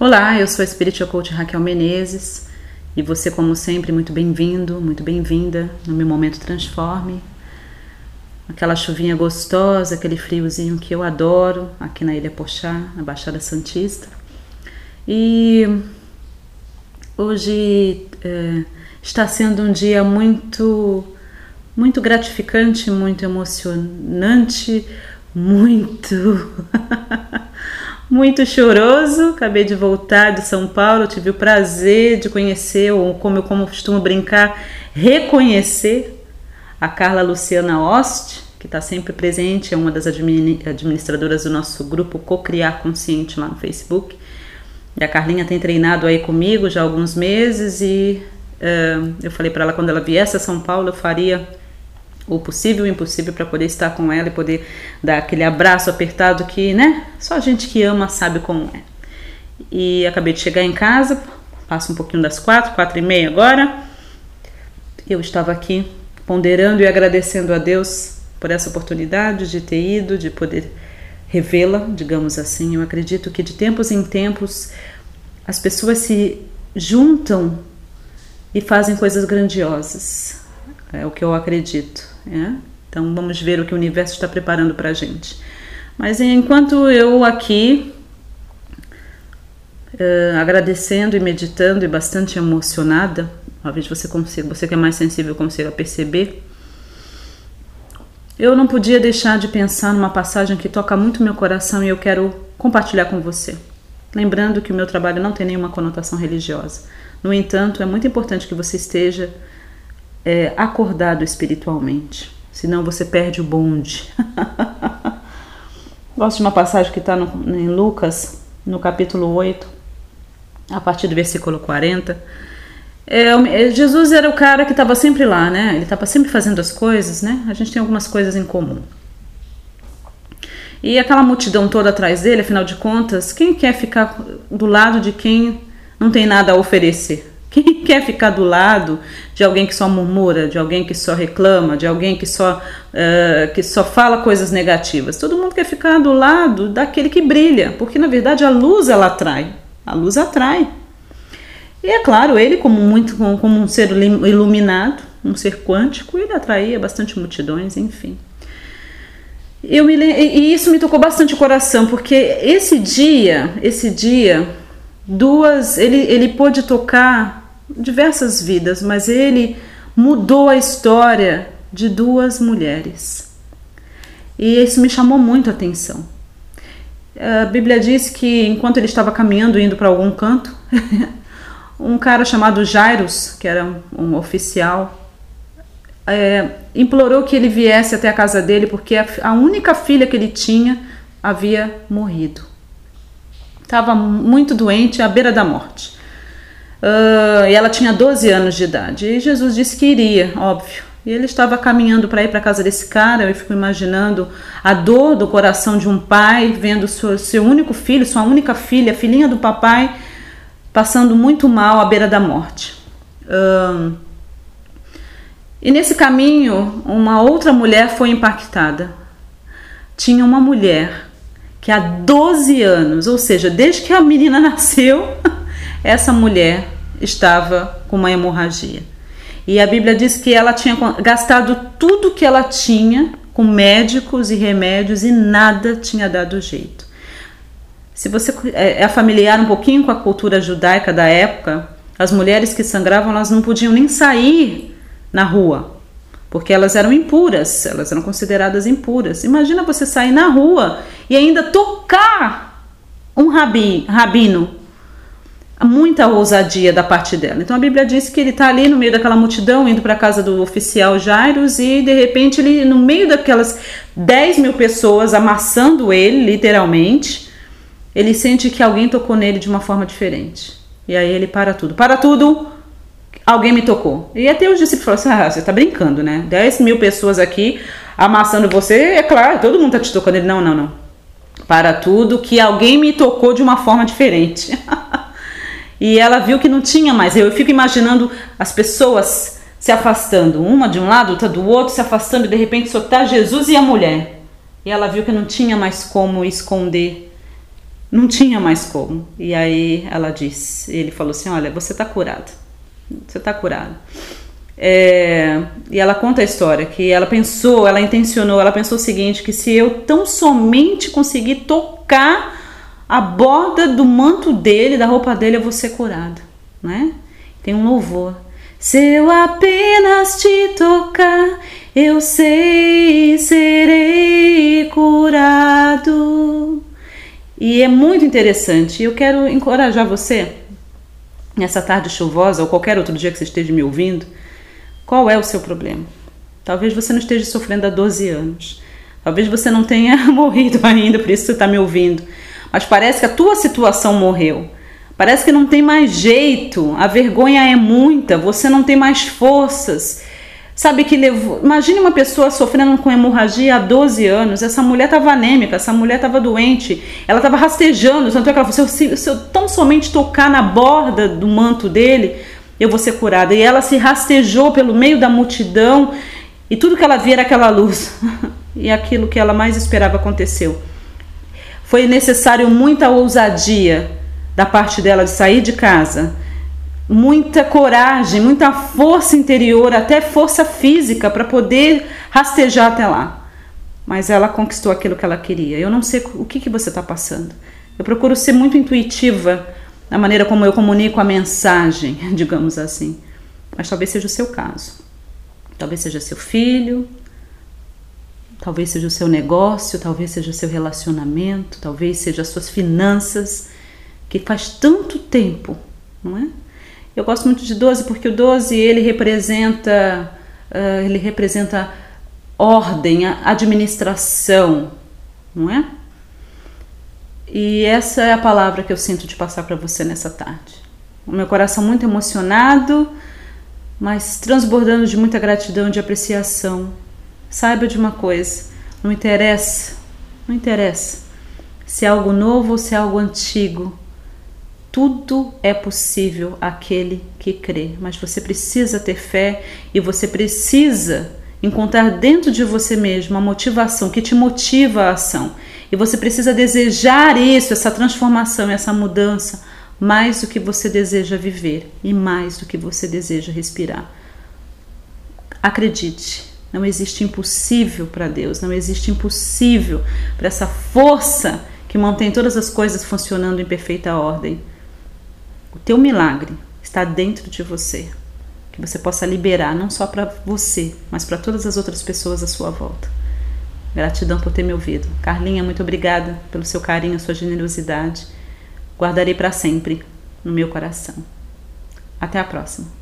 Olá, eu sou a Spiritual Coach Raquel Menezes e você, como sempre, muito bem-vindo, muito bem-vinda no meu momento Transforme. Aquela chuvinha gostosa, aquele friozinho que eu adoro aqui na Ilha Pochá, na Baixada Santista. E hoje é, está sendo um dia muito, muito gratificante, muito emocionante, muito. muito choroso. Acabei de voltar de São Paulo, tive o prazer de conhecer, ou como eu como costumo brincar, reconhecer a Carla Luciana Ost, que está sempre presente, é uma das administradoras do nosso grupo Cocriar Consciente lá no Facebook. E a Carlinha tem treinado aí comigo já há alguns meses e uh, eu falei para ela quando ela viesse a São Paulo eu faria o possível e o impossível para poder estar com ela e poder dar aquele abraço apertado que, né, só a gente que ama sabe como é. E acabei de chegar em casa, passa um pouquinho das quatro, quatro e meia agora. Eu estava aqui ponderando e agradecendo a Deus por essa oportunidade de ter ido, de poder revê-la, digamos assim. Eu acredito que de tempos em tempos as pessoas se juntam e fazem coisas grandiosas. É o que eu acredito. É? Então vamos ver o que o universo está preparando para a gente. Mas enquanto eu aqui uh, agradecendo e meditando e bastante emocionada, talvez você consiga, você que é mais sensível consiga perceber, eu não podia deixar de pensar numa passagem que toca muito meu coração e eu quero compartilhar com você. Lembrando que o meu trabalho não tem nenhuma conotação religiosa. No entanto, é muito importante que você esteja é, acordado espiritualmente, senão você perde o bonde. Gosto de uma passagem que está em Lucas, no capítulo 8, a partir do versículo 40. É, Jesus era o cara que estava sempre lá, né? Ele estava sempre fazendo as coisas, né? A gente tem algumas coisas em comum. E aquela multidão toda atrás dele, afinal de contas, quem quer ficar do lado de quem não tem nada a oferecer? Quem quer ficar do lado de alguém que só murmura, de alguém que só reclama, de alguém que só, uh, que só fala coisas negativas? Todo mundo quer ficar do lado daquele que brilha, porque na verdade a luz ela atrai. A luz atrai. E é claro, ele, como, muito, como um ser iluminado, um ser quântico, ele atraía bastante multidões, enfim. Eu e isso me tocou bastante o coração, porque esse dia, esse dia duas, ele, ele pôde tocar diversas vidas, mas ele mudou a história de duas mulheres. E isso me chamou muito a atenção. A Bíblia diz que enquanto ele estava caminhando, indo para algum canto, um cara chamado Jairus, que era um, um oficial, é, implorou que ele viesse até a casa dele porque a, a única filha que ele tinha havia morrido estava muito doente, à beira da morte. Uh, e ela tinha 12 anos de idade. E Jesus disse que iria, óbvio. E ele estava caminhando para ir para casa desse cara. Eu fico imaginando a dor do coração de um pai vendo seu, seu único filho, sua única filha, filhinha do papai, passando muito mal à beira da morte. Uh, e nesse caminho, uma outra mulher foi impactada. Tinha uma mulher que há 12 anos, ou seja, desde que a menina nasceu, essa mulher estava com uma hemorragia. E a Bíblia diz que ela tinha gastado tudo que ela tinha com médicos e remédios e nada tinha dado jeito. Se você é, é familiar um pouquinho com a cultura judaica da época, as mulheres que sangravam elas não podiam nem sair na rua, porque elas eram impuras, elas eram consideradas impuras. Imagina você sair na rua e ainda tocar um rabi, rabino. Muita ousadia da parte dela. Então a Bíblia diz que ele está ali no meio daquela multidão, indo para a casa do oficial Jairus, e de repente ele, no meio daquelas 10 mil pessoas amassando ele, literalmente, ele sente que alguém tocou nele de uma forma diferente. E aí ele para tudo. Para tudo! alguém me tocou. E até os discípulos falaram assim: ah, você tá brincando, né? 10 mil pessoas aqui amassando você, é claro, todo mundo tá te tocando. Ele: não, não, não. Para tudo, que alguém me tocou de uma forma diferente. e ela viu que não tinha mais. Eu fico imaginando as pessoas se afastando, uma de um lado, outra do outro, se afastando, e de repente tá Jesus e a mulher. E ela viu que não tinha mais como esconder não tinha mais como. E aí ela disse, ele falou assim: Olha, você está curado, você está curado. É, e ela conta a história que ela pensou, ela intencionou, ela pensou o seguinte: que se eu tão somente conseguir tocar a borda do manto dele, da roupa dele, eu vou ser curada, né? Tem um louvor. Se eu apenas te tocar, eu sei serei curado. E é muito interessante. Eu quero encorajar você nessa tarde chuvosa ou qualquer outro dia que você esteja me ouvindo. Qual é o seu problema? Talvez você não esteja sofrendo há 12 anos. Talvez você não tenha morrido ainda, por isso você está me ouvindo. Mas parece que a tua situação morreu. Parece que não tem mais jeito, a vergonha é muita, você não tem mais forças. Sabe que levou. Imagine uma pessoa sofrendo com hemorragia há 12 anos. Essa mulher estava anêmica, essa mulher estava doente, ela estava rastejando. Tanto é que ela falou: se se eu tão somente tocar na borda do manto dele, eu vou ser curada. E ela se rastejou pelo meio da multidão e tudo que ela via era aquela luz. e aquilo que ela mais esperava aconteceu. Foi necessário muita ousadia da parte dela de sair de casa muita coragem, muita força interior, até força física para poder rastejar até lá. Mas ela conquistou aquilo que ela queria. Eu não sei o que, que você está passando. Eu procuro ser muito intuitiva na maneira como eu comunico a mensagem, digamos assim. Mas talvez seja o seu caso. Talvez seja seu filho, talvez seja o seu negócio, talvez seja o seu relacionamento, talvez seja as suas finanças, que faz tanto tempo, não é? Eu gosto muito de 12 porque o 12 ele representa uh, ele representa ordem, administração, não é? E essa é a palavra que eu sinto de passar para você nessa tarde. O meu coração muito emocionado, mas transbordando de muita gratidão, de apreciação. Saiba de uma coisa, não interessa, não interessa se é algo novo ou se é algo antigo. Tudo é possível aquele que crê, mas você precisa ter fé e você precisa encontrar dentro de você mesmo a motivação que te motiva a ação. E você precisa desejar isso, essa transformação, essa mudança, mais do que você deseja viver e mais do que você deseja respirar. Acredite, não existe impossível para Deus, não existe impossível para essa força que mantém todas as coisas funcionando em perfeita ordem. O teu milagre está dentro de você. Que você possa liberar não só para você, mas para todas as outras pessoas à sua volta. Gratidão por ter me ouvido. Carlinha, muito obrigada pelo seu carinho, sua generosidade. Guardarei para sempre no meu coração. Até a próxima.